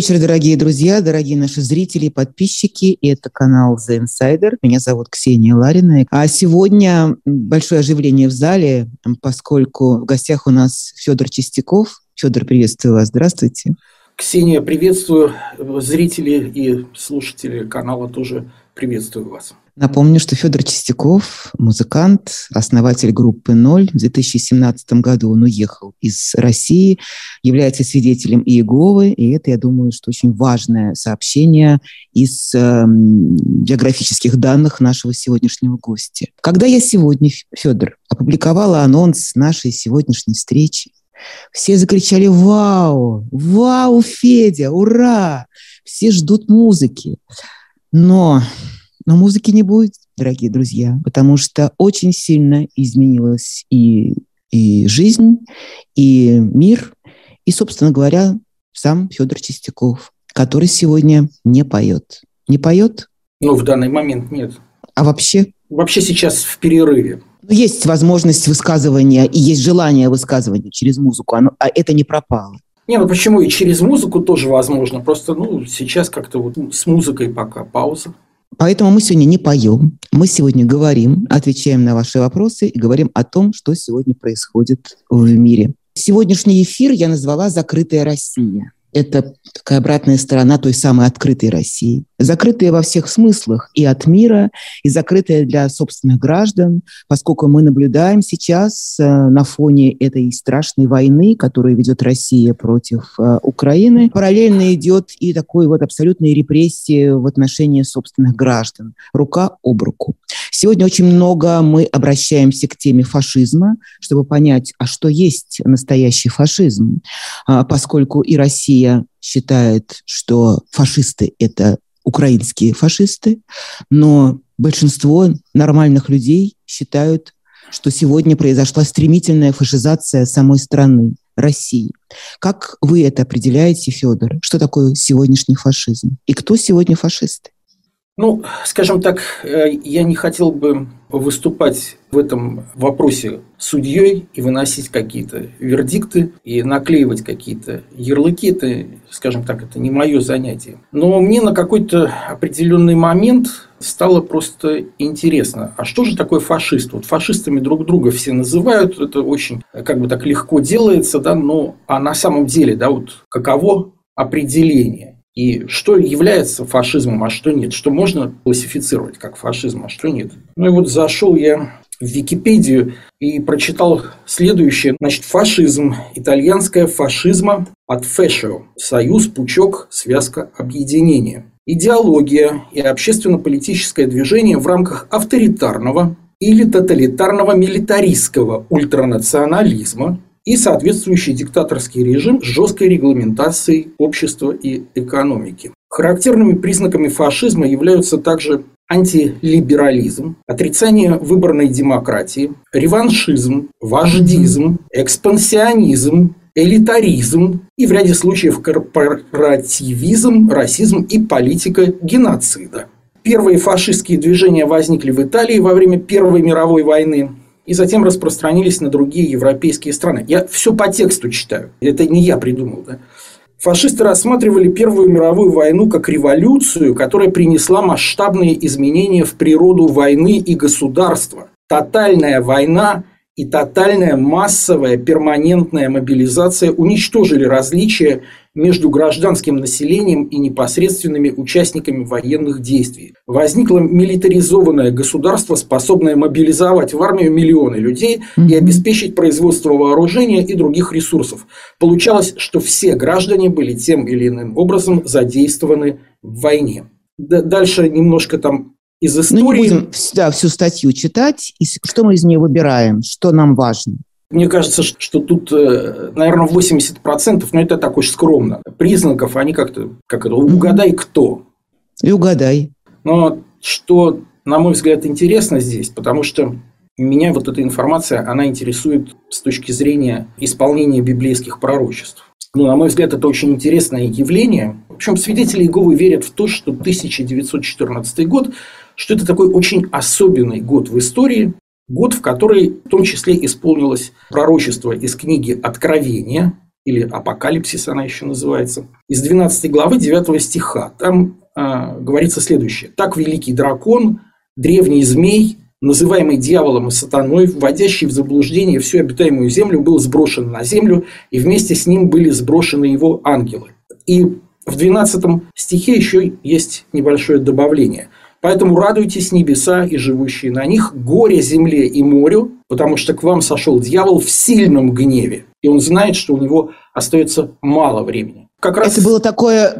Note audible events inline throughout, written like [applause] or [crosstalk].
вечер, дорогие друзья, дорогие наши зрители и подписчики. Это канал The Insider. Меня зовут Ксения Ларина. А сегодня большое оживление в зале, поскольку в гостях у нас Федор Чистяков. Федор, приветствую вас. Здравствуйте. Ксения, приветствую. Зрители и слушатели канала тоже приветствую вас. Напомню, что Федор Чистяков, музыкант, основатель группы «Ноль». В 2017 году он уехал из России, является свидетелем Иеговы, и это, я думаю, что очень важное сообщение из э, биографических данных нашего сегодняшнего гостя. Когда я сегодня, Федор, опубликовала анонс нашей сегодняшней встречи, все закричали «Вау! Вау, Федя! Ура!» Все ждут музыки. Но но музыки не будет, дорогие друзья, потому что очень сильно изменилась и, и жизнь, и мир, и, собственно говоря, сам Федор Чистяков, который сегодня не поет. Не поет? Ну, в данный момент нет. А вообще? Вообще сейчас в перерыве. Ну, есть возможность высказывания и есть желание высказывания через музыку, оно, а это не пропало. Не, ну почему и через музыку тоже возможно. Просто ну, сейчас как-то вот с музыкой пока пауза. Поэтому мы сегодня не поем, мы сегодня говорим, отвечаем на ваши вопросы и говорим о том, что сегодня происходит в мире. Сегодняшний эфир я назвала «Закрытая Россия». Это такая обратная сторона той самой открытой России. Закрытая во всех смыслах и от мира, и закрытая для собственных граждан, поскольку мы наблюдаем сейчас э, на фоне этой страшной войны, которую ведет Россия против э, Украины, параллельно идет и такой вот абсолютной репрессии в отношении собственных граждан. Рука об руку. Сегодня очень много мы обращаемся к теме фашизма, чтобы понять, а что есть настоящий фашизм, а, поскольку и Россия считает, что фашисты – это украинские фашисты, но большинство нормальных людей считают, что сегодня произошла стремительная фашизация самой страны, России. Как вы это определяете, Федор? Что такое сегодняшний фашизм? И кто сегодня фашисты? Ну, скажем так, э, я не хотел бы выступать в этом вопросе судьей и выносить какие-то вердикты и наклеивать какие-то ярлыки. Это, скажем так, это не мое занятие. Но мне на какой-то определенный момент стало просто интересно, а что же такое фашист? Вот фашистами друг друга все называют, это очень как бы так легко делается, да, но а на самом деле, да, вот каково определение? И что является фашизмом, а что нет? Что можно классифицировать как фашизм, а что нет? Ну и вот зашел я в Википедию и прочитал следующее. Значит, фашизм. Итальянское фашизма от фэшио. Союз, пучок, связка, объединение. Идеология и общественно-политическое движение в рамках авторитарного или тоталитарного милитаристского ультранационализма, и соответствующий диктаторский режим с жесткой регламентацией общества и экономики. Характерными признаками фашизма являются также антилиберализм, отрицание выборной демократии, реваншизм, вождизм, экспансионизм, элитаризм и в ряде случаев корпоративизм, расизм и политика геноцида. Первые фашистские движения возникли в Италии во время Первой мировой войны и затем распространились на другие европейские страны. Я все по тексту читаю. Это не я придумал. Да? Фашисты рассматривали Первую мировую войну как революцию, которая принесла масштабные изменения в природу войны и государства. Тотальная война и тотальная массовая перманентная мобилизация уничтожили различия между гражданским населением и непосредственными участниками военных действий. Возникло милитаризованное государство, способное мобилизовать в армию миллионы людей и обеспечить производство вооружения и других ресурсов. Получалось, что все граждане были тем или иным образом задействованы в войне. Дальше немножко там из истории. Ну, не будем да, всю статью читать. И что мы из нее выбираем? Что нам важно? Мне кажется, что тут, наверное, 80%, но это так очень скромно, признаков, они как-то, как это, угадай кто. И угадай. Но что, на мой взгляд, интересно здесь, потому что меня вот эта информация, она интересует с точки зрения исполнения библейских пророчеств. Ну, на мой взгляд, это очень интересное явление. В общем, свидетели Иеговы верят в то, что 1914 год, что это такой очень особенный год в истории, Год, в который в том числе исполнилось пророчество из книги Откровения. или Апокалипсис она еще называется, из 12 главы 9 стиха. Там э, говорится следующее. «Так великий дракон, древний змей, называемый дьяволом и сатаной, вводящий в заблуждение всю обитаемую землю, был сброшен на землю, и вместе с ним были сброшены его ангелы. И в 12 стихе еще есть небольшое добавление. Поэтому радуйтесь небеса и живущие на них, горе земле и морю, потому что к вам сошел дьявол в сильном гневе, и он знает, что у него остается мало времени. Как раз... Это было такое,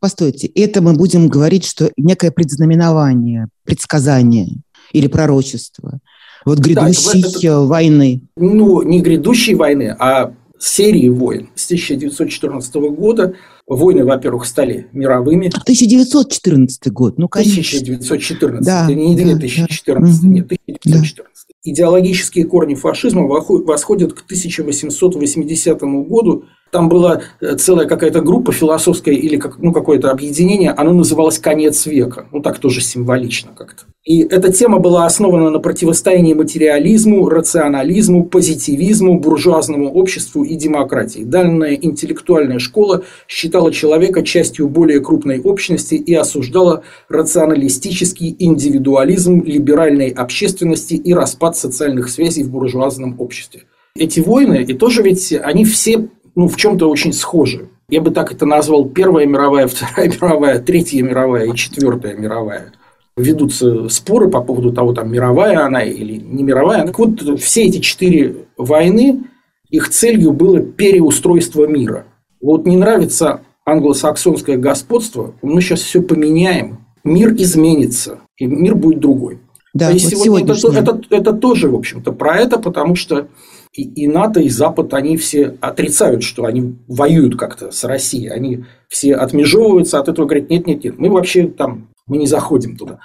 постойте, это мы будем говорить, что некое предзнаменование, предсказание или пророчество. Вот грядущей да, это, войны. Ну, не грядущей войны, а серии войн с 1914 года. Войны, во-первых, стали мировыми. 1914 год, ну, конечно. 1914, да, не 2014, да, нет, 1914. Да. Идеологические корни фашизма восходят к 1880 году, там была э, целая какая-то группа философская или как, ну, какое-то объединение, оно называлось «Конец века». Ну, так тоже символично как-то. И эта тема была основана на противостоянии материализму, рационализму, позитивизму, буржуазному обществу и демократии. Данная интеллектуальная школа считала человека частью более крупной общности и осуждала рационалистический индивидуализм либеральной общественности и распад социальных связей в буржуазном обществе. Эти войны, и тоже ведь они все ну, в чем-то очень схожи. Я бы так это назвал Первая мировая, Вторая [laughs] мировая, Третья мировая и Четвертая мировая. Ведутся споры по поводу того, там мировая она или не мировая. Так вот, все эти четыре войны, их целью было переустройство мира. Вот не нравится англосаксонское господство, мы сейчас все поменяем, мир изменится, и мир будет другой. Да, и вот сегодня это, это, это тоже, в общем-то, про это, потому что и, и НАТО, и Запад, они все отрицают, что они воюют как-то с Россией. Они все отмежевываются от этого, говорят, нет, нет, нет, мы вообще там, мы не заходим туда.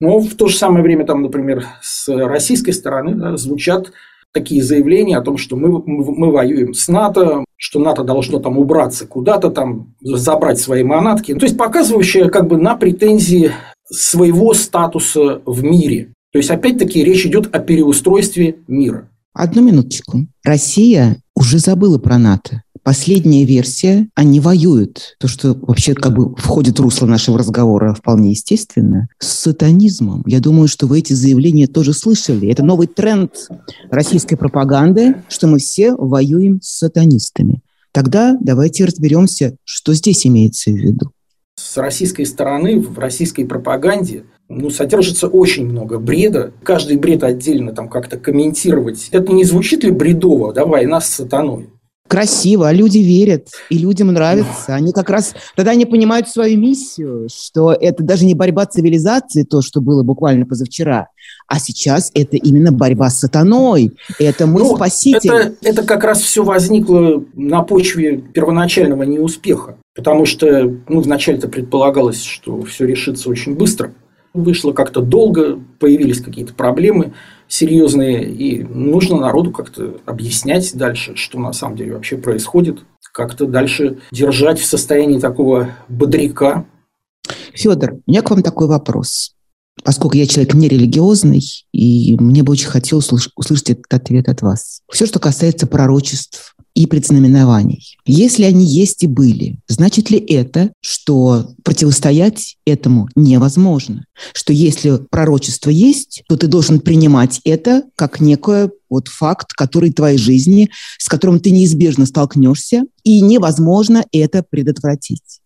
Но в то же самое время, там, например, с российской стороны да, звучат такие заявления о том, что мы, мы, воюем с НАТО, что НАТО должно там убраться куда-то, там забрать свои манатки. То есть показывающее как бы на претензии своего статуса в мире. То есть, опять-таки, речь идет о переустройстве мира. Одну минуточку. Россия уже забыла про НАТО. Последняя версия, они воюют. То, что вообще как бы входит в русло нашего разговора вполне естественно. С сатанизмом. Я думаю, что вы эти заявления тоже слышали. Это новый тренд российской пропаганды, что мы все воюем с сатанистами. Тогда давайте разберемся, что здесь имеется в виду. С российской стороны, в российской пропаганде ну, содержится очень много бреда. Каждый бред отдельно там как-то комментировать. Это не звучит ли бредово, да, война с сатаной? красиво, а люди верят, и людям нравится. Они как раз тогда они понимают свою миссию, что это даже не борьба цивилизации, то, что было буквально позавчера, а сейчас это именно борьба с сатаной. Это мы ну, спасители. Это, это как раз все возникло на почве первоначального неуспеха. Потому что ну, вначале-то предполагалось, что все решится очень быстро вышло как-то долго, появились какие-то проблемы серьезные, и нужно народу как-то объяснять дальше, что на самом деле вообще происходит, как-то дальше держать в состоянии такого бодряка. Федор, у меня к вам такой вопрос. Поскольку я человек нерелигиозный, и мне бы очень хотелось услышать этот ответ от вас. Все, что касается пророчеств, и предзнаменований. Если они есть и были, значит ли это, что противостоять этому невозможно? Что если пророчество есть, то ты должен принимать это как некое вот факт, который твоей жизни, с которым ты неизбежно столкнешься, и невозможно это предотвратить.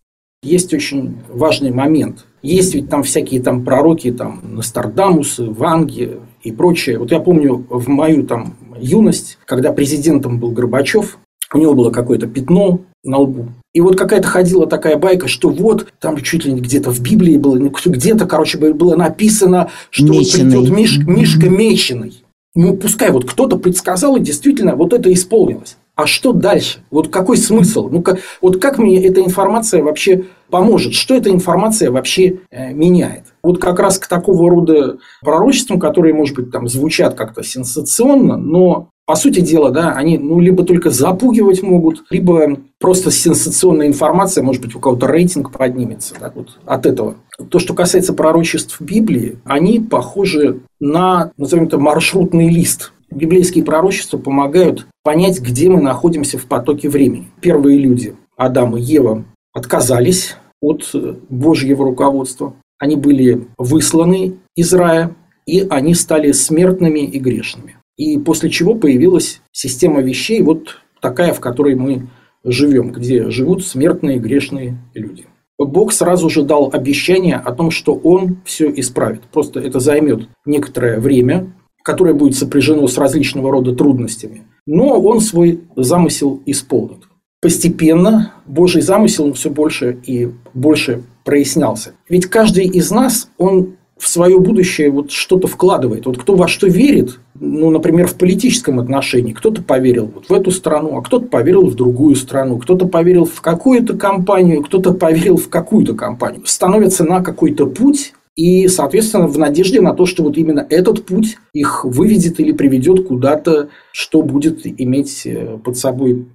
Есть очень важный момент. Есть ведь там всякие там пророки, там Нострадамусы, Ванги и прочее. Вот я помню в мою там юность, когда президентом был Горбачев, у него было какое-то пятно на лбу. И вот какая-то ходила такая байка, что вот там чуть ли где-то в Библии было, где-то, короче, было написано, что Меченый. придет Миш, Мишка Меченый. Ну, пускай вот кто-то предсказал, и действительно вот это исполнилось. А что дальше? Вот какой смысл? Ну, как, вот как мне эта информация вообще поможет? Что эта информация вообще э, меняет? Вот как раз к такого рода пророчествам, которые, может быть, там звучат как-то сенсационно, но по сути дела, да, они ну, либо только запугивать могут, либо просто сенсационная информация, может быть, у кого-то рейтинг поднимется да, вот от этого. То, что касается пророчеств Библии, они похожи на, назовем это, маршрутный лист. Библейские пророчества помогают понять, где мы находимся в потоке времени. Первые люди, Адам и Ева, отказались от Божьего руководства. Они были высланы из рая, и они стали смертными и грешными. И после чего появилась система вещей, вот такая, в которой мы живем, где живут смертные грешные люди. Бог сразу же дал обещание о том, что Он все исправит. Просто это займет некоторое время, которое будет сопряжено с различного рода трудностями. Но Он свой замысел исполнит. Постепенно Божий замысел все больше и больше прояснялся. Ведь каждый из нас, он в свое будущее вот что-то вкладывает. Вот кто во что верит, ну, например, в политическом отношении, кто-то поверил вот в эту страну, а кто-то поверил в другую страну, кто-то поверил в какую-то компанию, кто-то поверил в какую-то компанию. Становится на какой-то путь, и, соответственно, в надежде на то, что вот именно этот путь их выведет или приведет куда-то, что будет иметь э, под собой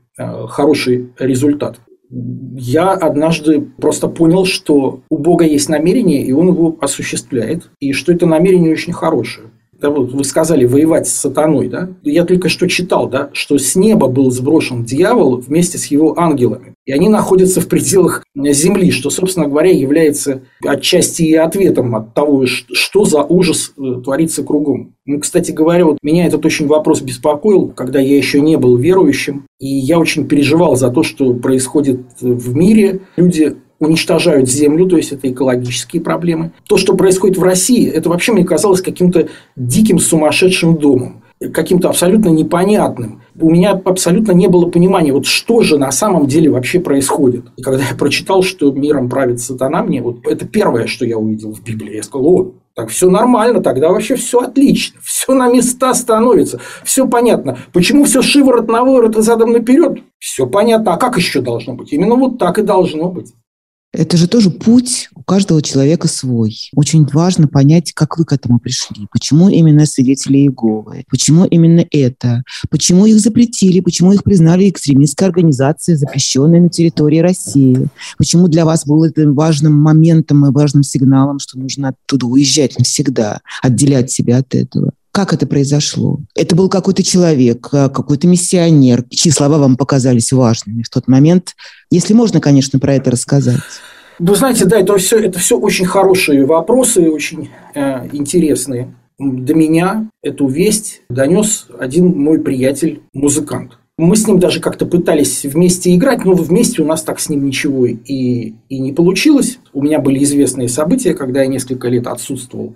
хороший результат я однажды просто понял, что у Бога есть намерение, и Он его осуществляет, и что это намерение очень хорошее. Да, вот вы сказали воевать с сатаной, да? Я только что читал, да, что с неба был сброшен дьявол вместе с его ангелами. И они находятся в пределах Земли, что, собственно говоря, является отчасти и ответом от того, что за ужас э, творится кругом. Ну, кстати говоря, вот меня этот очень вопрос беспокоил, когда я еще не был верующим, и я очень переживал за то, что происходит в мире. Люди уничтожают землю, то есть это экологические проблемы. То, что происходит в России, это вообще мне казалось каким-то диким сумасшедшим домом каким-то абсолютно непонятным. У меня абсолютно не было понимания, вот что же на самом деле вообще происходит. И когда я прочитал, что миром правит сатана, мне вот это первое, что я увидел в Библии. Я сказал, о, так все нормально, тогда вообще все отлично, все на места становится, все понятно. Почему все шиворот на выворот и задом наперед? Все понятно. А как еще должно быть? Именно вот так и должно быть. Это же тоже путь у каждого человека свой. Очень важно понять, как вы к этому пришли. Почему именно свидетели Иеговы? Почему именно это? Почему их запретили? Почему их признали экстремистской организацией, запрещенной на территории России? Почему для вас было это важным моментом и важным сигналом, что нужно оттуда уезжать навсегда, отделять себя от этого? Как это произошло? Это был какой-то человек, э, какой-то миссионер, чьи слова вам показались важными в тот момент. Если можно, конечно, про это рассказать. Вы знаете, да, это все, это все очень хорошие вопросы, очень э, интересные. До меня эту весть донес один мой приятель, музыкант. Мы с ним даже как-то пытались вместе играть, но вместе у нас так с ним ничего и, и не получилось. У меня были известные события, когда я несколько лет отсутствовал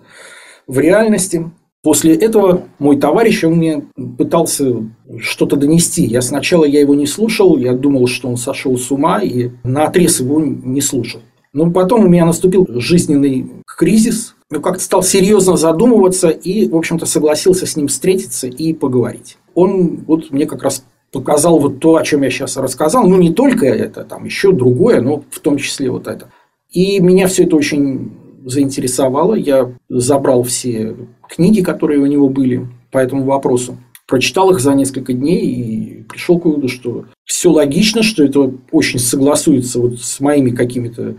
в реальности. После этого мой товарищ, он мне пытался что-то донести. Я сначала я его не слушал, я думал, что он сошел с ума, и на отрез его не слушал. Но потом у меня наступил жизненный кризис, я как-то стал серьезно задумываться и, в общем-то, согласился с ним встретиться и поговорить. Он вот мне как раз показал вот то, о чем я сейчас рассказал. Ну, не только это, там еще другое, но в том числе вот это. И меня все это очень заинтересовало. Я забрал все книги, которые у него были по этому вопросу. Прочитал их за несколько дней и пришел к выводу, что все логично, что это очень согласуется вот с моими какими-то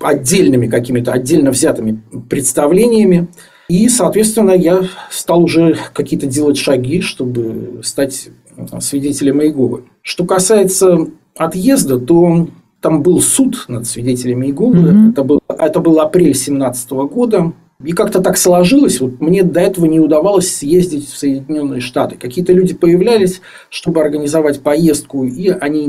отдельными какими-то отдельно взятыми представлениями. И, соответственно, я стал уже какие-то делать шаги, чтобы стать свидетелем Иеговы. Что касается отъезда, то там был суд над свидетелями Иеговы. Mm-hmm. Это, был, это был апрель 2017 года. И как-то так сложилось, вот мне до этого не удавалось съездить в Соединенные Штаты. Какие-то люди появлялись, чтобы организовать поездку, и они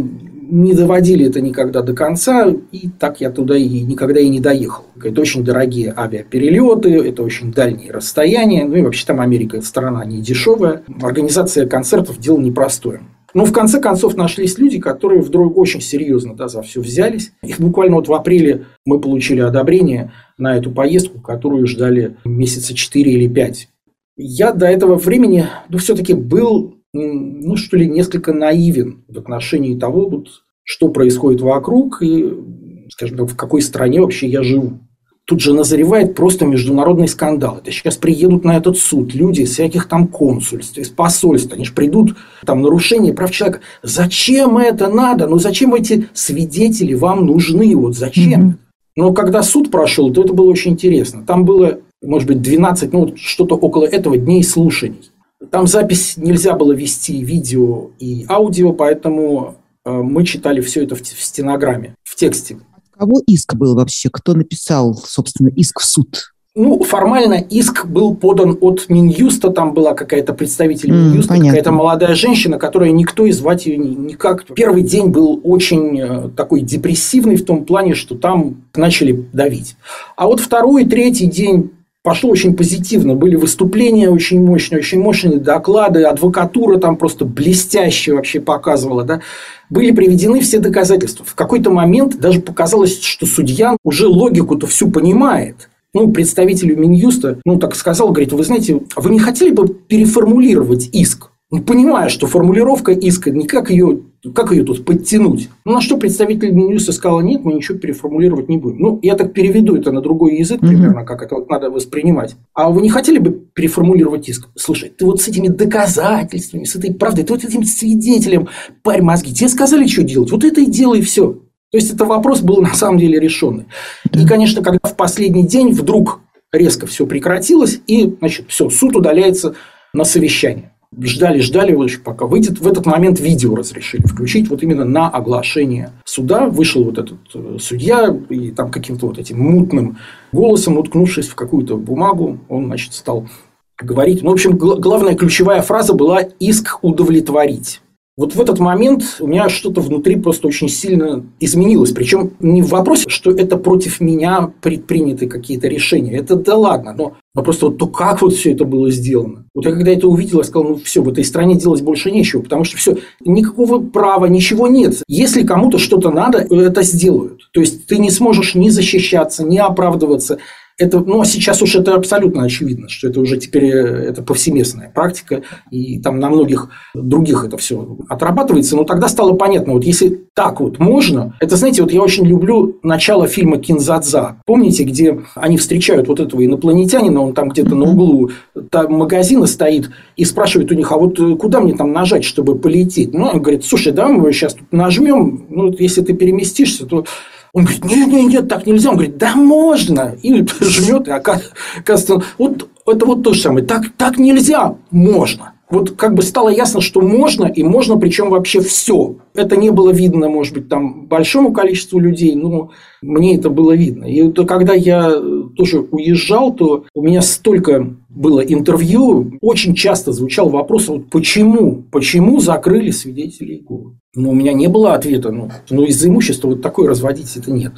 не доводили это никогда до конца, и так я туда и никогда и не доехал. Это очень дорогие авиаперелеты, это очень дальние расстояния, ну и вообще там Америка страна не дешевая. Организация концертов – дело непростое. Но в конце концов нашлись люди, которые вдруг очень серьезно да, за все взялись. И буквально вот в апреле мы получили одобрение на эту поездку, которую ждали месяца 4 или 5. Я до этого времени ну, все-таки был, ну что ли, несколько наивен в отношении того, вот, что происходит вокруг и, скажем так, в какой стране вообще я живу тут же назревает просто международный скандал. Это сейчас приедут на этот суд люди из всяких там консульств, из посольств, они же придут, там нарушение прав человека. Зачем это надо? Ну зачем эти свидетели вам нужны? Вот зачем? Mm-hmm. Но когда суд прошел, то это было очень интересно. Там было, может быть, 12, ну, что-то около этого дней слушаний. Там запись нельзя было вести видео и аудио, поэтому э, мы читали все это в стенограмме, в тексте. Кого иск был вообще? Кто написал, собственно, иск в суд? Ну, формально иск был подан от Минюста, там была какая-то представитель Минюста, mm, какая-то молодая женщина, которая никто и звать ее никак. Первый день был очень э, такой депрессивный в том плане, что там начали давить. А вот второй, третий день пошло очень позитивно. Были выступления очень мощные, очень мощные доклады, адвокатура там просто блестяще вообще показывала. Да? Были приведены все доказательства. В какой-то момент даже показалось, что судья уже логику-то всю понимает. Ну, представителю Минюста, ну, так сказал, говорит, вы знаете, вы не хотели бы переформулировать иск? Ну, понимая, что формулировка иска, никак ее, как ее тут подтянуть? Ну, на что представитель Минюста сказал, нет, мы ничего переформулировать не будем. Ну, я так переведу это на другой язык, примерно, как это вот надо воспринимать. А вы не хотели бы переформулировать иск? Слушай, ты вот с этими доказательствами, с этой правдой, ты вот этим свидетелем, парь мозги, тебе сказали, что делать, вот это и делай, и все. То есть, это вопрос был на самом деле решенный. И, конечно, когда в последний день вдруг резко все прекратилось, и, значит, все, суд удаляется на совещание ждали, ждали, пока выйдет. В этот момент видео разрешили включить вот именно на оглашение суда. Вышел вот этот э, судья и там каким-то вот этим мутным голосом, уткнувшись в какую-то бумагу, он, значит, стал говорить. Ну, в общем, главная ключевая фраза была «иск удовлетворить». Вот в этот момент у меня что-то внутри просто очень сильно изменилось. Причем не в вопросе, что это против меня предприняты какие-то решения. Это да ладно, но, но просто вот то, как вот все это было сделано. Вот я когда это увидел, я сказал, ну все, в этой стране делать больше нечего, потому что все, никакого права, ничего нет. Если кому-то что-то надо, это сделают. То есть ты не сможешь ни защищаться, ни оправдываться это, ну, а сейчас уж это абсолютно очевидно, что это уже теперь э, это повсеместная практика, и там на многих других это все отрабатывается, но тогда стало понятно, вот если так вот можно, это, знаете, вот я очень люблю начало фильма «Кинзадза». Помните, где они встречают вот этого инопланетянина, он там где-то на углу там магазина стоит и спрашивает у них, а вот э, куда мне там нажать, чтобы полететь? Ну, он говорит, слушай, давай мы сейчас тут нажмем, ну, если ты переместишься, то он говорит, нет, нет, нет, так нельзя. Он говорит, да можно. И жмет, и оказывается, вот это вот то же самое. Так, так нельзя, можно. Вот как бы стало ясно, что можно, и можно, причем вообще все. Это не было видно, может быть, там большому количеству людей, но мне это было видно. И то, когда я тоже уезжал, то у меня столько было интервью, очень часто звучал вопрос, вот почему, почему закрыли свидетелей Иеговы? Но у меня не было ответа. Ну, ну из-за имущества вот такое разводить это нет.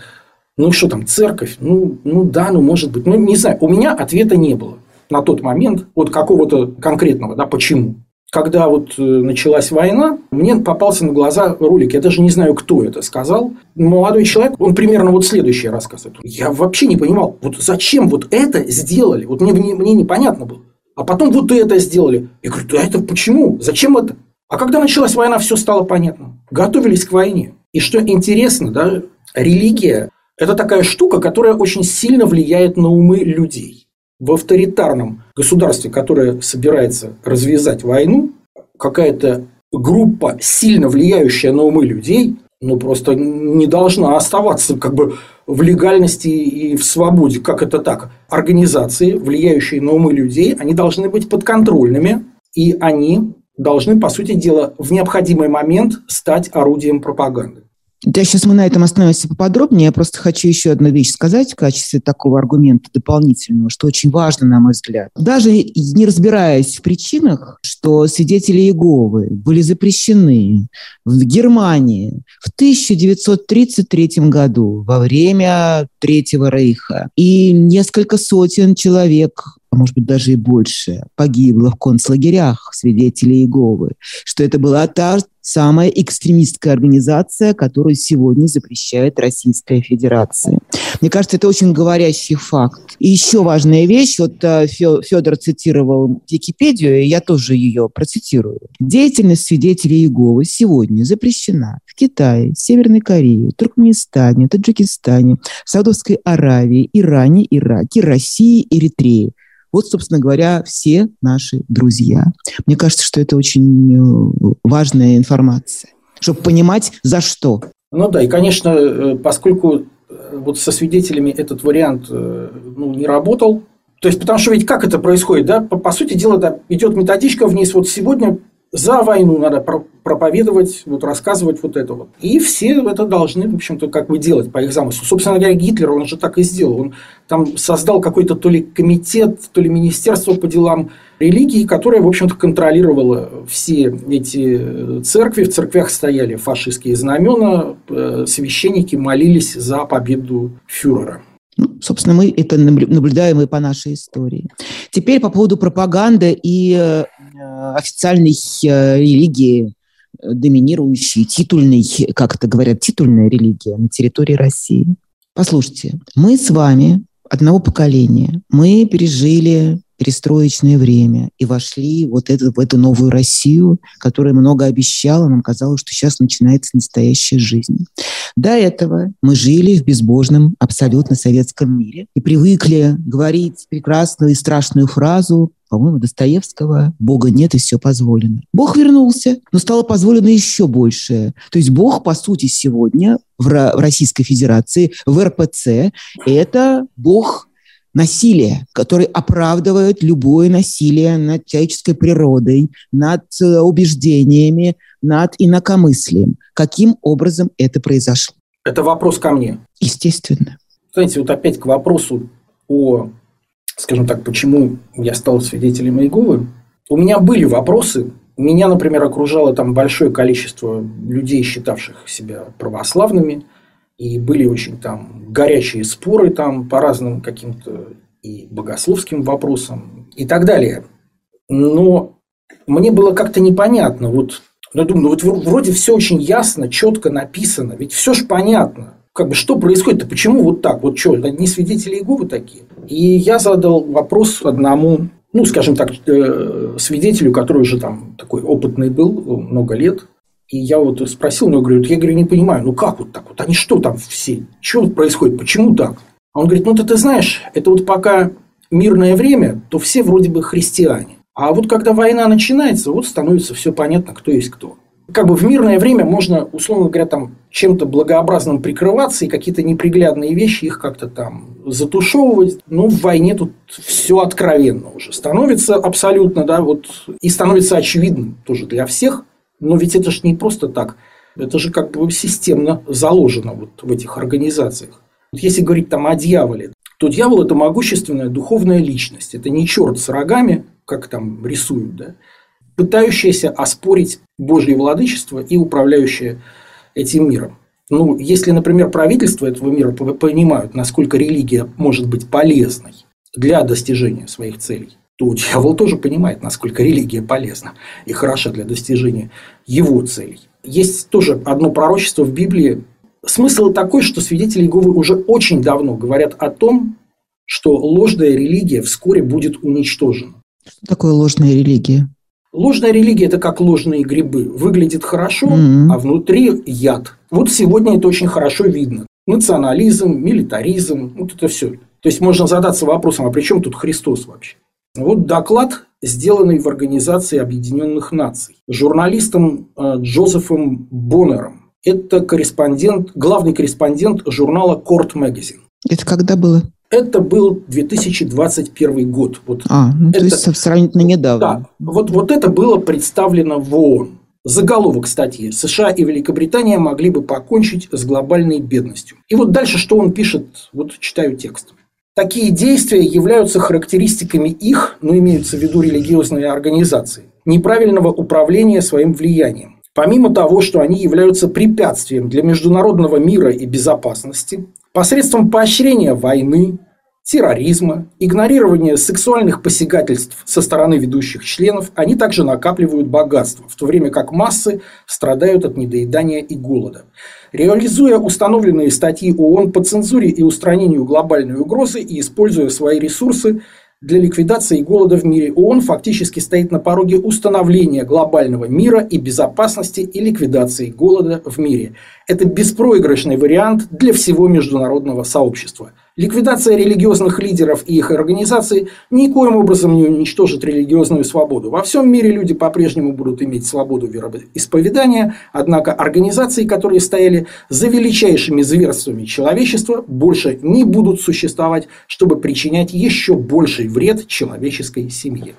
Ну, что там, церковь? Ну, ну да, ну, может быть. Ну, не знаю. У меня ответа не было на тот момент, вот какого-то конкретного, да, почему. Когда вот э, началась война, мне попался на глаза ролик, я даже не знаю, кто это сказал. Молодой человек, он примерно вот следующее рассказывает. Я вообще не понимал, вот зачем вот это сделали? Вот мне, мне, мне непонятно было. А потом вот это сделали. Я говорю, да это почему? Зачем это? А когда началась война, все стало понятно. Готовились к войне. И что интересно, да, религия – это такая штука, которая очень сильно влияет на умы людей. В авторитарном государстве, которое собирается развязать войну, какая-то группа, сильно влияющая на умы людей, ну, просто не должна оставаться как бы в легальности и в свободе. Как это так? Организации, влияющие на умы людей, они должны быть подконтрольными, и они должны, по сути дела, в необходимый момент стать орудием пропаганды. Да, сейчас мы на этом остановимся поподробнее. Я просто хочу еще одну вещь сказать в качестве такого аргумента дополнительного, что очень важно, на мой взгляд. Даже не разбираясь в причинах, что свидетели Иеговы были запрещены в Германии в 1933 году во время Третьего Рейха, и несколько сотен человек а может быть даже и больше, погибло в концлагерях свидетелей Иеговы, что это была та самая экстремистская организация, которую сегодня запрещает Российская Федерация. Мне кажется, это очень говорящий факт. И еще важная вещь, вот э, Федор цитировал Википедию, и я тоже ее процитирую. Деятельность свидетелей Иеговы сегодня запрещена в Китае, Северной Корее, Туркменистане, Таджикистане, Саудовской Аравии, Иране, Ираке, России, Эритрее. Вот, собственно говоря, все наши друзья. Мне кажется, что это очень э, важная информация, чтобы понимать, за что. Ну да, и, конечно, э, поскольку э, вот со свидетелями этот вариант ну, не работал, То есть, потому что ведь как это происходит, да? По, по сути дела, да, идет методичка вниз. Вот сегодня за войну надо проповедовать, вот рассказывать вот это вот. И все это должны, в общем-то, как бы делать по их замыслу. Собственно говоря, Гитлер, он же так и сделал. Он там создал какой-то то ли комитет, то ли министерство по делам религии, которое, в общем-то, контролировало все эти церкви. В церквях стояли фашистские знамена, э, священники молились за победу фюрера. Ну, собственно, мы это наблюдаем и по нашей истории. Теперь по поводу пропаганды и э, официальной э, религии, э, доминирующей, титульной, как это говорят, титульная религия на территории России. Послушайте, мы с вами одного поколения, мы пережили перестроечное время и вошли вот это, в эту новую Россию, которая много обещала. Нам казалось, что сейчас начинается настоящая жизнь. До этого мы жили в безбожном, абсолютно советском мире и привыкли говорить прекрасную и страшную фразу по-моему, Достоевского «Бога нет и все позволено». Бог вернулся, но стало позволено еще большее. То есть Бог, по сути, сегодня в Российской Федерации, в РПЦ, это Бог насилие, который оправдывает любое насилие над человеческой природой, над э, убеждениями, над инакомыслием. Каким образом это произошло? Это вопрос ко мне. Естественно. Знаете, вот опять к вопросу о, скажем так, почему я стал свидетелем Иеговы. У меня были вопросы. Меня, например, окружало там большое количество людей, считавших себя православными – и были очень там горячие споры там по разным каким-то и богословским вопросам и так далее. Но мне было как-то непонятно. Вот, ну, думаю, ну, вот вроде все очень ясно, четко написано, ведь все же понятно. Как бы что происходит-то? Почему вот так? Вот что, одни свидетели Иеговы такие? И я задал вопрос одному, ну, скажем так, э, свидетелю, который уже там такой опытный был, много лет, и я вот спросил у него, говорю, я говорю, не понимаю, ну как вот так вот, они что там все, что происходит, почему так? А он говорит, ну ты, ты знаешь, это вот пока мирное время, то все вроде бы христиане. А вот когда война начинается, вот становится все понятно, кто есть кто. Как бы в мирное время можно, условно говоря, там чем-то благообразным прикрываться и какие-то неприглядные вещи их как-то там затушевывать. Но в войне тут все откровенно уже становится абсолютно, да, вот и становится очевидным тоже для всех, но ведь это же не просто так. Это же как бы системно заложено вот в этих организациях. Вот если говорить там о дьяволе, то дьявол – это могущественная духовная личность. Это не черт с рогами, как там рисуют, да, пытающаяся оспорить Божье владычество и управляющая этим миром. Ну, если, например, правительство этого мира понимают, насколько религия может быть полезной для достижения своих целей, то дьявол тоже понимает, насколько религия полезна и хороша для достижения его целей. Есть тоже одно пророчество в Библии. Смысл такой, что свидетели Иеговы уже очень давно говорят о том, что ложная религия вскоре будет уничтожена. Что такое ложная религия? Ложная религия – это как ложные грибы. Выглядит хорошо, mm-hmm. а внутри яд. Вот сегодня это очень хорошо видно. Национализм, милитаризм, вот это все. То есть можно задаться вопросом, а при чем тут Христос вообще? Вот доклад, сделанный в Организации Объединенных Наций журналистом э, Джозефом Боннером. Это корреспондент, главный корреспондент журнала Court Magazine. Это когда было? Это был 2021 год. Вот а, ну, это, то есть сравнительно недавно. Да, вот, вот это было представлено в ООН. Заголовок статьи «США и Великобритания могли бы покончить с глобальной бедностью». И вот дальше, что он пишет, вот читаю текст. Такие действия являются характеристиками их, но имеются в виду религиозные организации, неправильного управления своим влиянием. Помимо того, что они являются препятствием для международного мира и безопасности, посредством поощрения войны, терроризма, игнорирования сексуальных посягательств со стороны ведущих членов, они также накапливают богатство, в то время как массы страдают от недоедания и голода. Реализуя установленные статьи ООН по цензуре и устранению глобальной угрозы и используя свои ресурсы для ликвидации голода в мире, ООН фактически стоит на пороге установления глобального мира и безопасности и ликвидации голода в мире. Это беспроигрышный вариант для всего международного сообщества. Ликвидация религиозных лидеров и их организаций никоим образом не уничтожит религиозную свободу. Во всем мире люди по-прежнему будут иметь свободу вероисповедания, однако организации, которые стояли за величайшими зверствами человечества, больше не будут существовать, чтобы причинять еще больший вред человеческой семье.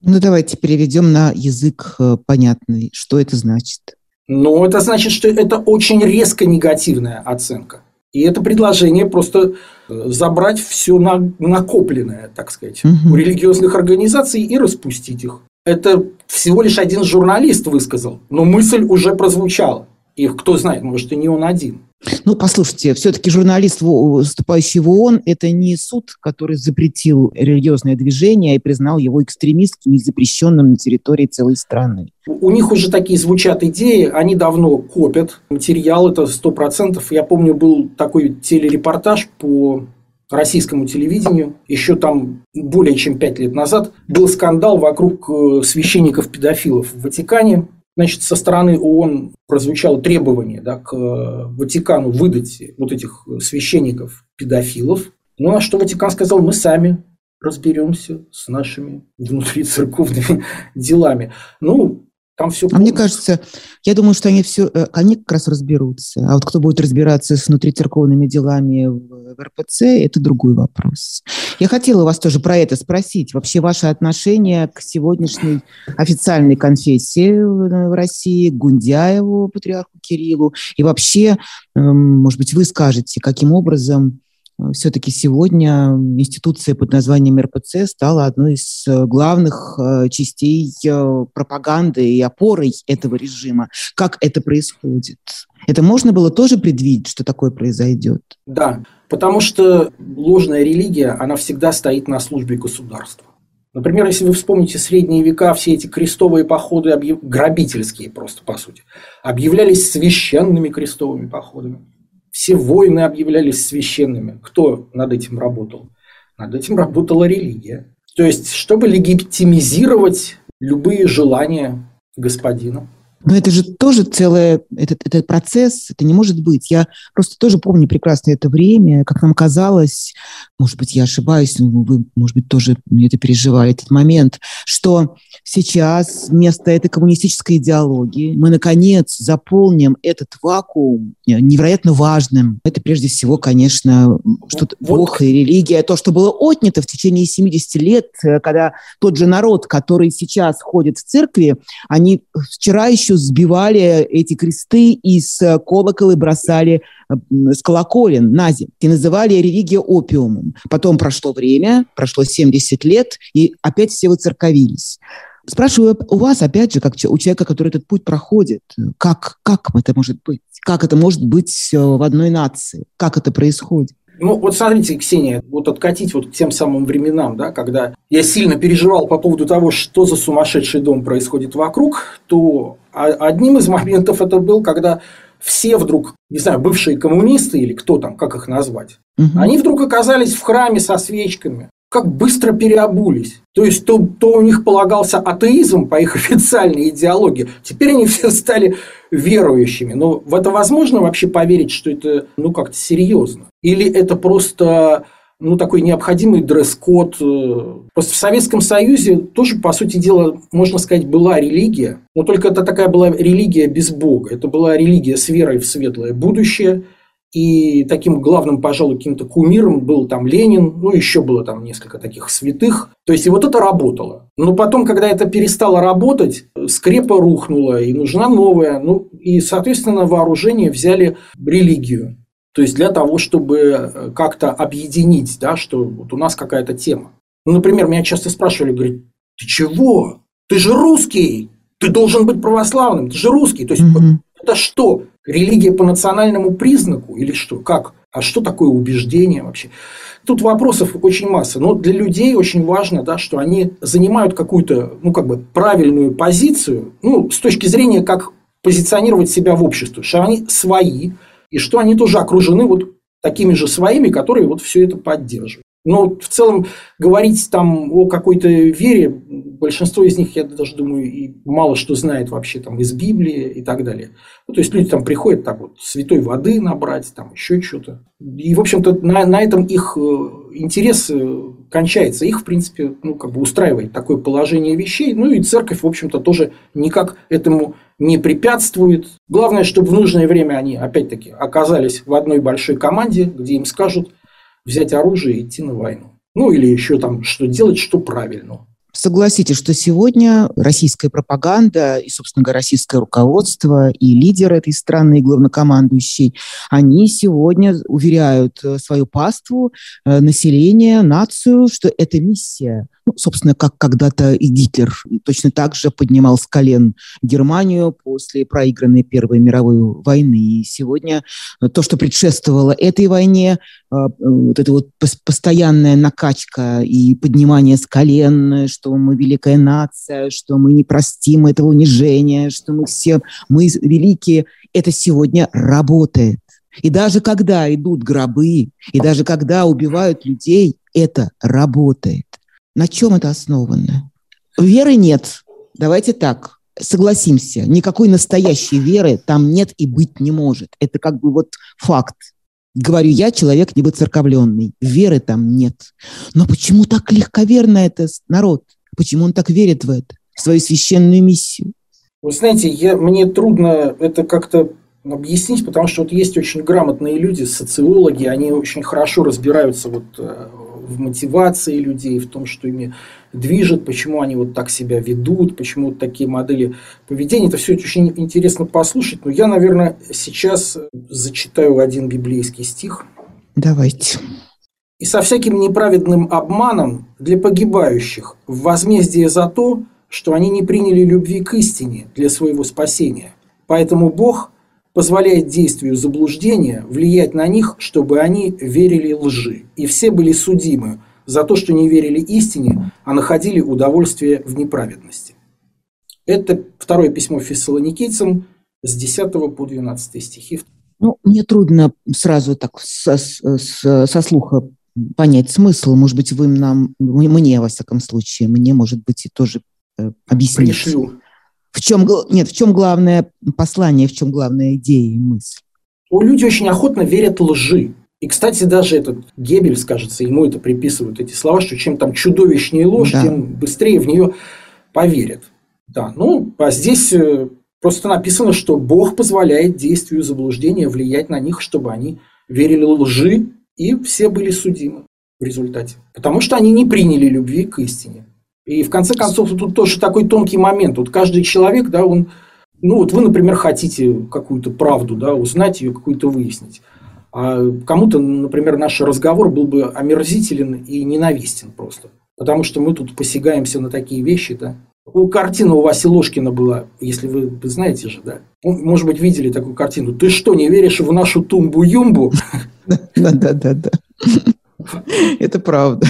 Ну, давайте переведем на язык э, понятный. Что это значит? Ну, это значит, что это очень резко негативная оценка. И это предложение просто э, забрать все на, накопленное, так сказать, угу. у религиозных организаций и распустить их. Это всего лишь один журналист высказал, но мысль уже прозвучала. И кто знает, может, и не он один. Ну, послушайте, все-таки журналист, выступающий в ООН, это не суд, который запретил религиозное движение и признал его экстремистским и запрещенным на территории целой страны. У них уже такие звучат идеи, они давно копят материал, это сто процентов. Я помню, был такой телерепортаж по российскому телевидению, еще там более чем пять лет назад, был скандал вокруг э, священников-педофилов в Ватикане, Значит, со стороны ООН прозвучало требование да, к э, Ватикану выдать вот этих священников-педофилов. Ну, а что Ватикан сказал, мы сами разберемся с нашими внутрицерковными [laughs] делами. Ну, там все. А мне кажется, я думаю, что они все, э, они как раз разберутся. А вот кто будет разбираться с внутрицерковными делами в РПЦ, это другой вопрос. Я хотела вас тоже про это спросить. Вообще ваше отношение к сегодняшней официальной конфессии в России, к Гундяеву, патриарху Кириллу, и вообще, эм, может быть, вы скажете, каким образом все-таки сегодня институция под названием РПЦ стала одной из э, главных э, частей пропаганды и опорой этого режима. Как это происходит? Это можно было тоже предвидеть, что такое произойдет? Да, потому что ложная религия, она всегда стоит на службе государства. Например, если вы вспомните средние века, все эти крестовые походы, объяв... грабительские просто, по сути, объявлялись священными крестовыми походами. Все войны объявлялись священными. Кто над этим работал? Над этим работала религия. То есть, чтобы легитимизировать любые желания господина. Но это же тоже целый этот, этот процесс, это не может быть. Я просто тоже помню прекрасно это время, как нам казалось, может быть, я ошибаюсь, но вы, может быть, тоже это переживали, этот момент, что сейчас вместо этой коммунистической идеологии мы, наконец, заполним этот вакуум невероятно важным. Это, прежде всего, конечно, что-то вот. Бог и религия, то, что было отнято в течение 70 лет, э, когда тот же народ, который сейчас ходит в церкви, они вчера еще сбивали эти кресты из э, колокола и бросали э, с колоколен на землю и называли религию опиумом. Потом прошло время, прошло 70 лет, и опять все выцерковились. Спрашиваю у вас, опять же, как у человека, который этот путь проходит, как, как это может быть? Как это может быть э, в одной нации? Как это происходит? Ну, вот смотрите, Ксения, вот откатить вот к тем самым временам, да, когда я сильно переживал по поводу того, что за сумасшедший дом происходит вокруг, то одним из моментов это был, когда все вдруг, не знаю, бывшие коммунисты или кто там, как их назвать, угу. они вдруг оказались в храме со свечками, как быстро переобулись. То есть, то, то у них полагался атеизм по их [laughs] официальной идеологии, теперь они все стали верующими. Но в это возможно вообще поверить, что это ну как-то серьезно? Или это просто ну, такой необходимый дресс-код. Просто в Советском Союзе тоже, по сути дела, можно сказать, была религия. Но только это такая была религия без Бога. Это была религия с верой в светлое будущее – и таким главным, пожалуй, каким-то кумиром был там Ленин, ну, еще было там несколько таких святых. То есть, и вот это работало. Но потом, когда это перестало работать, скрепа рухнула, и нужна новая. Ну, и, соответственно, вооружение взяли религию. То есть, для того, чтобы э, как-то объединить, да, что вот у нас какая-то тема. Ну, например, меня часто спрашивали, говорят, ты чего? Ты же русский! Ты должен быть православным, ты же русский. То есть, mm-hmm. Это что? Религия по национальному признаку или что? Как? А что такое убеждение вообще? Тут вопросов очень масса. Но для людей очень важно, да, что они занимают какую-то ну, как бы правильную позицию ну, с точки зрения, как позиционировать себя в обществе, что они свои, и что они тоже окружены вот такими же своими, которые вот все это поддерживают. Но в целом говорить там о какой-то вере большинство из них, я даже думаю, и мало что знает вообще там из Библии и так далее. Ну, то есть люди там приходят так вот святой воды набрать, там еще что-то. И, в общем-то, на, на этом их э, интерес э, кончается. Их, в принципе, ну, как бы устраивает такое положение вещей. Ну, и церковь, в общем-то, тоже никак этому не препятствует. Главное, чтобы в нужное время они, опять-таки, оказались в одной большой команде, где им скажут взять оружие и идти на войну. Ну, или еще там, что делать, что правильно. Согласитесь, что сегодня российская пропаганда и, собственно говоря, российское руководство и лидеры этой страны, и главнокомандующий, они сегодня уверяют э, свою паству, э, население, нацию, что это миссия – ну, собственно, как когда-то и Гитлер точно так же поднимал с колен Германию после проигранной Первой мировой войны. И сегодня то, что предшествовало этой войне, вот эта вот постоянная накачка и поднимание с колен, что мы великая нация, что мы не простим этого унижения, что мы все, мы великие, это сегодня работает. И даже когда идут гробы, и даже когда убивают людей, это работает. На чем это основано? Веры нет. Давайте так, согласимся, никакой настоящей веры там нет и быть не может. Это как бы вот факт. Говорю я, человек не выцерковленный. Веры там нет. Но почему так легковерно это народ? Почему он так верит в это, в свою священную миссию? Вы знаете, я, мне трудно это как-то объяснить, потому что вот есть очень грамотные люди, социологи, они очень хорошо разбираются вот э, в мотивации людей, в том, что ими движет, почему они вот так себя ведут, почему вот такие модели поведения. Это все очень интересно послушать. Но я, наверное, сейчас зачитаю один библейский стих. Давайте. «И со всяким неправедным обманом для погибающих в возмездие за то, что они не приняли любви к истине для своего спасения. Поэтому Бог – позволяет действию заблуждения влиять на них, чтобы они верили лжи. И все были судимы за то, что не верили истине, а находили удовольствие в неправедности. Это второе письмо фессалоникийцам с 10 по 12 стихи. Ну, мне трудно сразу так со, со, со слуха понять смысл. Может быть, вы нам, мне, во всяком случае, мне, может быть, и тоже э, объясните. Пришлю. В чем, нет, в чем главное послание, в чем главная идея и мысль? У люди очень охотно верят лжи. И, кстати, даже этот Геббельс, кажется, ему это приписывают, эти слова, что чем там чудовищнее ложь, да. тем быстрее в нее поверят. Да, ну, а здесь э, просто написано, что Бог позволяет действию заблуждения влиять на них, чтобы они верили лжи, и все были судимы в результате. Потому что они не приняли любви к истине. И в конце концов, тут тоже такой тонкий момент. Вот каждый человек, да, он, ну вот вы, например, хотите какую-то правду, да, узнать ее, какую-то выяснить. А кому-то, например, наш разговор был бы омерзителен и ненавистен просто. Потому что мы тут посягаемся на такие вещи, да. У картины у Васи Ложкина была, если вы, вы знаете же, да. Может быть, видели такую картину. Ты что, не веришь в нашу тумбу-юмбу? [laughs] Да-да-да. Это правда.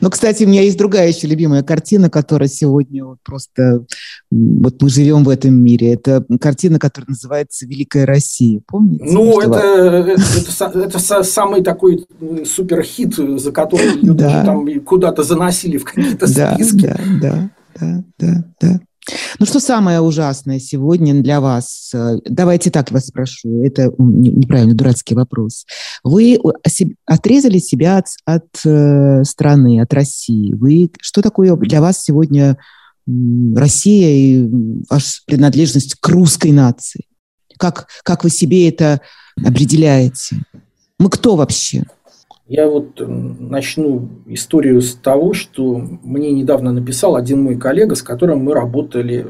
Но, кстати, у меня есть другая еще любимая картина, которая сегодня вот просто... Вот мы живем в этом мире. Это картина, которая называется «Великая Россия». Помните? Ну, это, это, это, это самый такой суперхит, за который да. там куда-то заносили в какие-то списки. Да, да, да, да, да. Ну что самое ужасное сегодня для вас? Давайте так вас спрошу. Это неправильно, дурацкий вопрос. Вы отрезали себя от, от э, страны, от России. Вы, что такое для вас сегодня Россия и ваша принадлежность к русской нации? Как, как вы себе это определяете? Мы кто вообще? Я вот э, начну историю с того, что мне недавно написал один мой коллега, с которым мы работали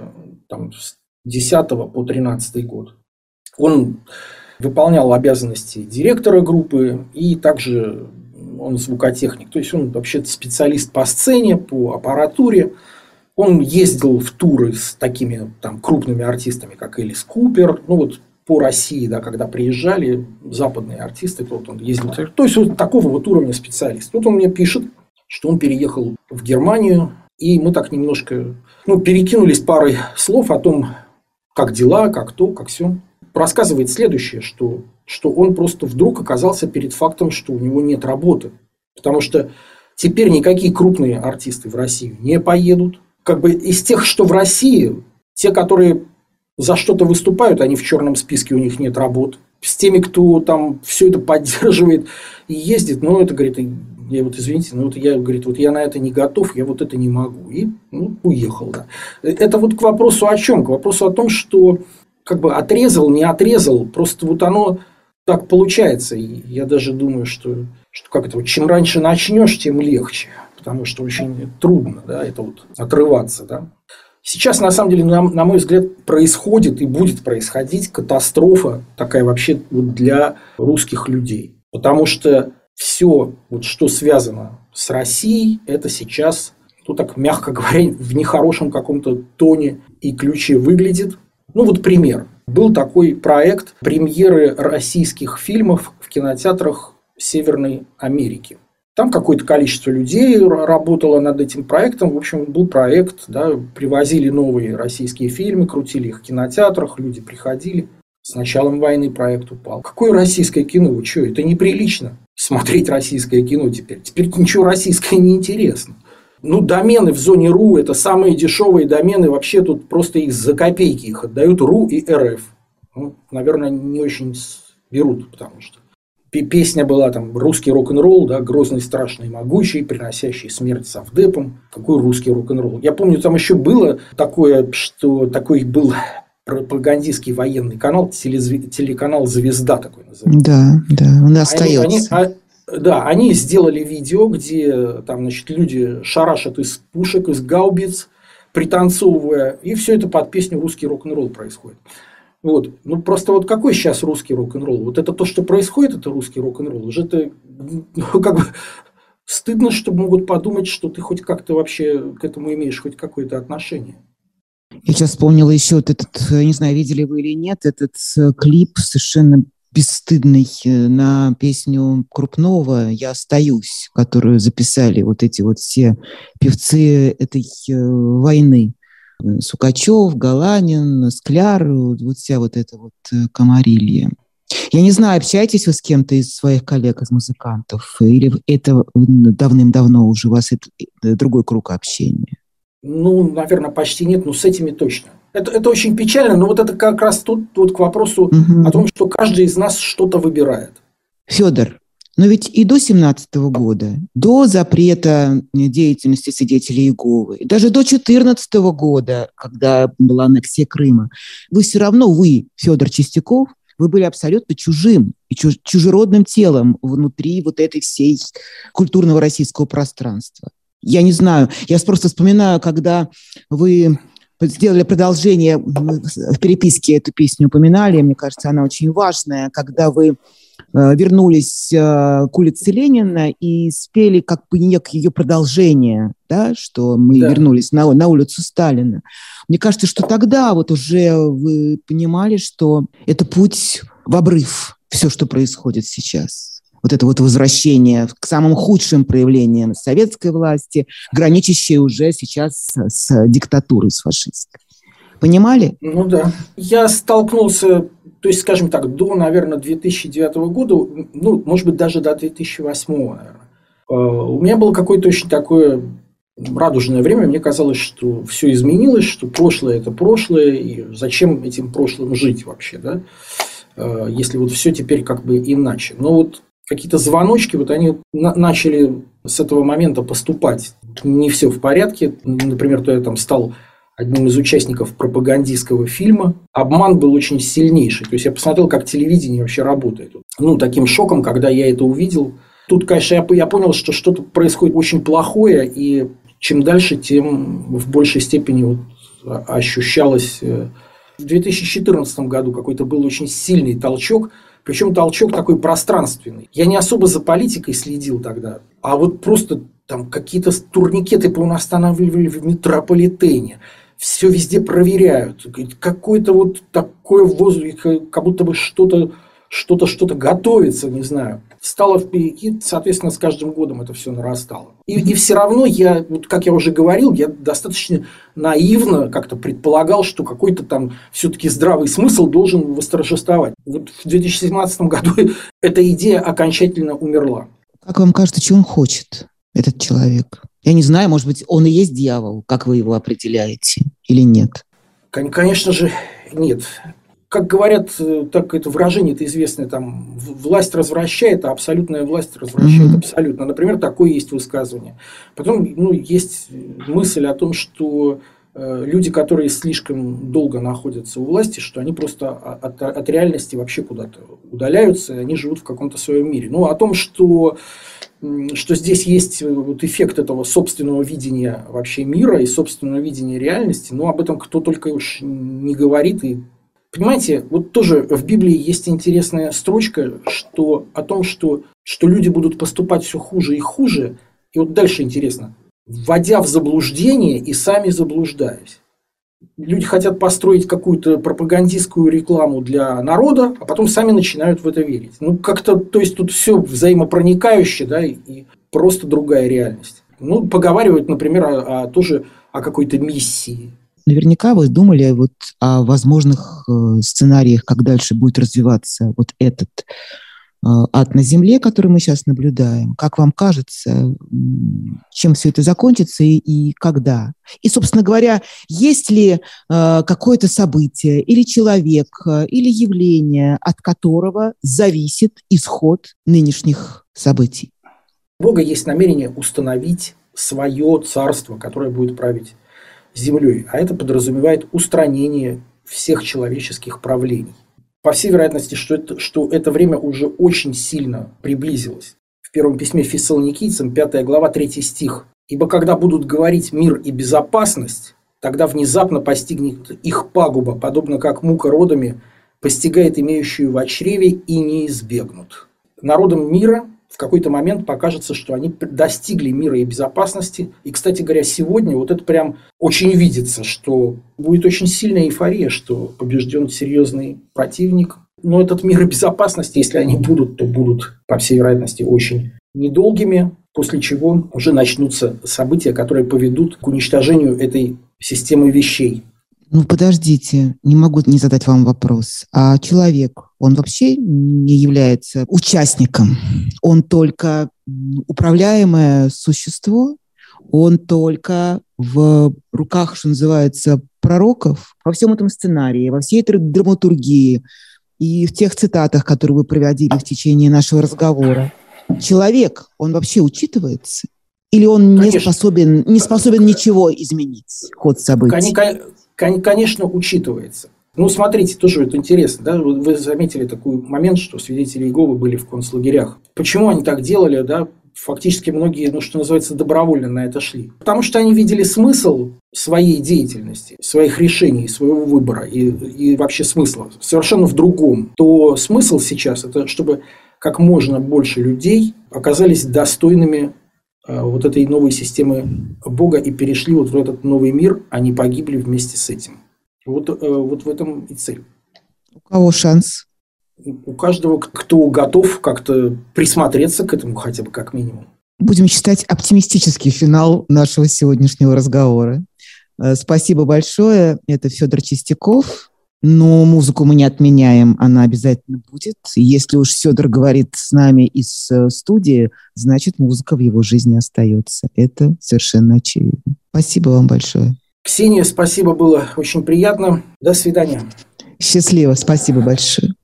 там, с 10 по 13 год. Он выполнял обязанности директора группы и также он звукотехник. То есть он вообще специалист по сцене, по аппаратуре. Он ездил в туры с такими там, крупными артистами, как Элис Купер. Ну вот по России, да, когда приезжали западные артисты, то вот он ездил. То есть вот такого вот уровня специалист. Вот он мне пишет, что он переехал в Германию, и мы так немножко ну, перекинулись парой слов о том, как дела, как то, как все. Рассказывает следующее, что, что он просто вдруг оказался перед фактом, что у него нет работы. Потому что теперь никакие крупные артисты в Россию не поедут, как бы из тех, что в России, те, которые за что-то выступают, они в черном списке, у них нет работ. С теми, кто там все это поддерживает и ездит, ну, это, говорит, я вот, извините, ну, вот я, говорит, вот я на это не готов, я вот это не могу. И, ну, уехал, да. Это вот к вопросу о чем? К вопросу о том, что как бы отрезал, не отрезал, просто вот оно так получается. И я даже думаю, что, что как это, вот чем раньше начнешь, тем легче. Потому что очень трудно, да, это вот отрываться, да. Сейчас, на самом деле, на, на мой взгляд, происходит и будет происходить катастрофа такая вообще вот для русских людей. Потому что все, вот, что связано с Россией, это сейчас, ну так мягко говоря, в нехорошем каком-то тоне и ключе выглядит. Ну вот пример. Был такой проект премьеры российских фильмов в кинотеатрах Северной Америки. Там какое-то количество людей работало над этим проектом. В общем, был проект, да, привозили новые российские фильмы, крутили их в кинотеатрах, люди приходили. С началом войны проект упал. Какое российское кино? Вы что, это неприлично смотреть российское кино теперь. Теперь ничего российское не интересно. Ну, домены в зоне РУ – это самые дешевые домены. Вообще тут просто их за копейки их отдают РУ и РФ. Ну, наверное, не очень берут, потому что песня была там «Русский рок-н-ролл», да, «Грозный, страшный, могучий», приносящий смерть совдепом. Какой русский рок-н-ролл? Я помню, там еще было такое, что такой был пропагандистский военный канал, телеканал «Звезда» такой называется. Да, да, он остается. Они, они, а, да, они сделали видео, где там, значит, люди шарашат из пушек, из гаубиц, пританцовывая, и все это под песню «Русский рок-н-ролл» происходит. Вот. Ну, просто вот какой сейчас русский рок-н-ролл? Вот это то, что происходит, это русский рок-н-ролл. Уже это ну, как бы стыдно, что могут подумать, что ты хоть как-то вообще к этому имеешь хоть какое-то отношение. Я сейчас вспомнила еще вот этот, не знаю, видели вы или нет, этот э, клип совершенно бесстыдный э, на песню Крупного «Я остаюсь», которую записали вот эти вот все певцы этой э, войны. Сукачев, Галанин, Скляр, вот вся вот эта вот э, комарилья. Я не знаю, общаетесь вы с кем-то из своих коллег, из музыкантов, или это давным-давно уже у вас это э, другой круг общения? Ну, наверное, почти нет, но с этими точно. Это, это очень печально, но вот это как раз тут вот к вопросу угу. о том, что каждый из нас что-то выбирает. Федор, но ведь и до 17 года, до запрета деятельности свидетелей Иеговы, даже до 14 года, когда была аннексия Крыма, вы все равно, вы, Федор Чистяков, вы были абсолютно чужим и чуж, чужеродным телом внутри вот этой всей культурного российского пространства. Я не знаю, я просто вспоминаю, когда вы сделали продолжение в переписке эту песню упоминали, мне кажется, она очень важная, когда вы вернулись э, к улице Ленина и спели как бы некое ее продолжение, да, что мы да. вернулись на, на улицу Сталина. Мне кажется, что тогда вот уже вы понимали, что это путь в обрыв, все, что происходит сейчас. Вот это вот возвращение к самым худшим проявлениям советской власти, граничащее уже сейчас с, с диктатурой, с фашистской. Понимали? Ну да. Я столкнулся то есть, скажем так, до, наверное, 2009 года, ну, может быть, даже до 2008, наверное, э, у меня было какое-то очень такое радужное время. Мне казалось, что все изменилось, что прошлое – это прошлое, и зачем этим прошлым жить вообще, да? Э, если вот все теперь как бы иначе. Но вот какие-то звоночки, вот они начали с этого момента поступать. Не все в порядке. Например, то я там стал одним из участников пропагандистского фильма. Обман был очень сильнейший. То есть я посмотрел, как телевидение вообще работает. Ну, таким шоком, когда я это увидел. Тут, конечно, я, я понял, что что-то происходит очень плохое, и чем дальше, тем в большей степени вот ощущалось. Э, в 2014 году какой-то был очень сильный толчок, причем толчок такой пространственный. Я не особо за политикой следил тогда, а вот просто там какие-то турникеты устанавливали в метрополитене все везде проверяют. Какой-то вот такой воздух, как будто бы что-то что-то что-то готовится, не знаю. Стало и, соответственно, с каждым годом это все нарастало. И, и все равно я, вот как я уже говорил, я достаточно наивно как-то предполагал, что какой-то там все-таки здравый смысл должен восторжествовать. Вот в 2017 году [laughs] эта идея окончательно умерла. Как вам кажется, что он хочет? этот человек? Я не знаю, может быть, он и есть дьявол, как вы его определяете, или нет? Конечно же, нет. Как говорят, э, так это выражение это известное, там, власть развращает, а абсолютная власть развращает mm-hmm. абсолютно. Например, такое есть высказывание. Потом ну, есть мысль о том, что Э, люди, которые слишком долго находятся у власти, что они просто от, от реальности вообще куда-то удаляются, и они живут в каком-то своем мире. Ну, о том, что, что здесь есть вот эффект этого собственного видения вообще мира и собственного видения реальности, ну, об этом кто только уж не говорит. И, понимаете, вот тоже в Библии есть интересная строчка, что о том, что, что люди будут поступать все хуже и хуже. И вот дальше интересно – вводя в заблуждение и сами заблуждаясь. Люди хотят построить какую-то пропагандистскую рекламу для народа, а потом сами начинают в это верить. Ну, как-то, то есть тут все взаимопроникающее, да, и просто другая реальность. Ну, поговаривают, например, о, о, тоже о какой-то миссии. Наверняка вы думали вот о возможных э, сценариях, как дальше будет развиваться вот этот ад на земле, который мы сейчас наблюдаем. Как вам кажется, чем все это закончится и, и когда? И, собственно говоря, есть ли э, какое-то событие или человек, э, или явление, от которого зависит исход нынешних событий? Бога есть намерение установить свое царство, которое будет править землей. А это подразумевает устранение всех человеческих правлений по всей вероятности, что это, что это время уже очень сильно приблизилось. В первом письме фессалоникийцам, 5 глава, 3 стих. «Ибо когда будут говорить мир и безопасность, тогда внезапно постигнет их пагуба, подобно как мука родами постигает имеющую в чреве и не избегнут». Народам мира в какой-то момент покажется, что они достигли мира и безопасности. И, кстати говоря, сегодня вот это прям очень видится, что будет очень сильная эйфория, что побежден серьезный противник. Но этот мир и безопасности, если они будут, то будут, по всей вероятности, очень недолгими, после чего уже начнутся события, которые поведут к уничтожению этой системы вещей. Ну, подождите, не могу не задать вам вопрос. А человек, он вообще не является участником? Он только управляемое существо? Он только в руках, что называется, пророков? Во всем этом сценарии, во всей этой драматургии и в тех цитатах, которые вы проводили в течение нашего разговора, человек, он вообще учитывается? Или он не способен, не способен ничего изменить, ход событий? конечно, учитывается. Ну, смотрите, тоже это интересно, да, вы заметили такой момент, что свидетели Иеговы были в концлагерях. Почему они так делали, да, фактически многие, ну, что называется, добровольно на это шли. Потому что они видели смысл своей деятельности, своих решений, своего выбора и, и вообще смысла совершенно в другом. То смысл сейчас – это чтобы как можно больше людей оказались достойными вот этой новой системы Бога и перешли вот в этот новый мир, они погибли вместе с этим. Вот, э, вот в этом и цель. У кого шанс? У каждого, кто готов как-то присмотреться к этому хотя бы как минимум. Будем считать оптимистический финал нашего сегодняшнего разговора. Э, спасибо большое. Это Федор Чистяков, но музыку мы не отменяем, она обязательно будет. Если уж Федор говорит с нами из э, студии, значит, музыка в его жизни остается. Это совершенно очевидно. Спасибо вам большое. Ксения, спасибо, было очень приятно. До свидания. Счастливо, спасибо большое.